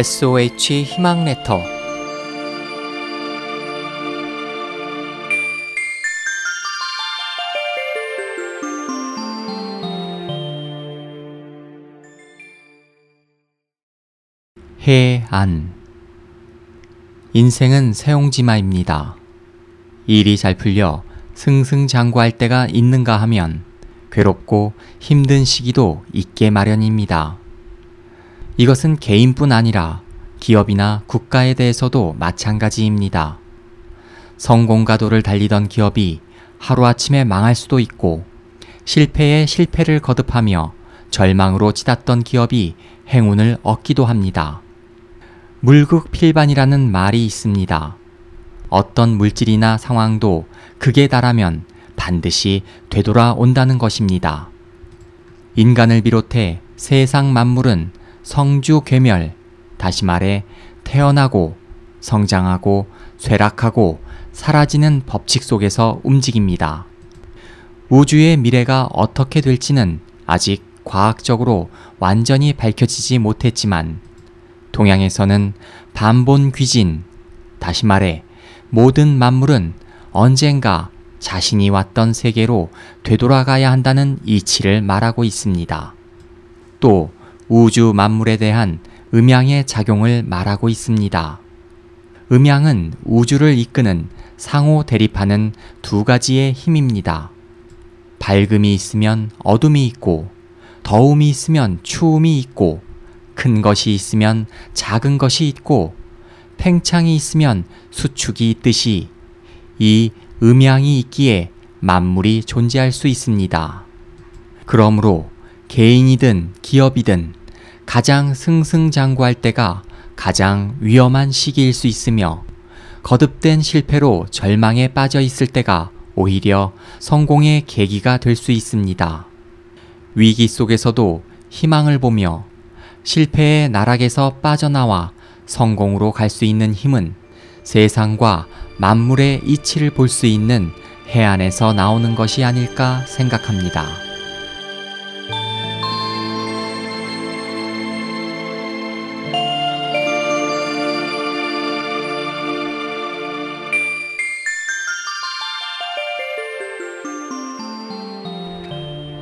SOH 희망 레터 해안 인생은 새옹지마입니다. 일이 잘 풀려 승승장구할 때가 있는가 하면 괴롭고 힘든 시기도 있게 마련입니다. 이것은 개인뿐 아니라 기업이나 국가에 대해서도 마찬가지입니다. 성공가도를 달리던 기업이 하루아침에 망할 수도 있고 실패에 실패를 거듭하며 절망으로 치닫던 기업이 행운을 얻기도 합니다. 물극필반이라는 말이 있습니다. 어떤 물질이나 상황도 극에 달하면 반드시 되돌아온다는 것입니다. 인간을 비롯해 세상 만물은 성주 괴멸, 다시 말해 태어나고 성장하고 쇠락하고 사라지는 법칙 속에서 움직입니다. 우주의 미래가 어떻게 될지는 아직 과학적으로 완전히 밝혀지지 못했지만 동양에서는 반본 귀진, 다시 말해 모든 만물은 언젠가 자신이 왔던 세계로 되돌아가야 한다는 이치를 말하고 있습니다. 또 우주 만물에 대한 음양의 작용을 말하고 있습니다. 음양은 우주를 이끄는 상호 대립하는 두 가지의 힘입니다. 밝음이 있으면 어둠이 있고, 더움이 있으면 추움이 있고, 큰 것이 있으면 작은 것이 있고, 팽창이 있으면 수축이 있듯이 이 음양이 있기에 만물이 존재할 수 있습니다. 그러므로 개인이든 기업이든 가장 승승장구할 때가 가장 위험한 시기일 수 있으며 거듭된 실패로 절망에 빠져 있을 때가 오히려 성공의 계기가 될 수 있습니다. 위기 속에서도 희망을 보며 실패의 나락에서 빠져나와 성공으로 갈 수 있는 힘은 세상과 만물의 이치를 볼 수 있는 해안에서 나오는 것이 아닐까 생각합니다.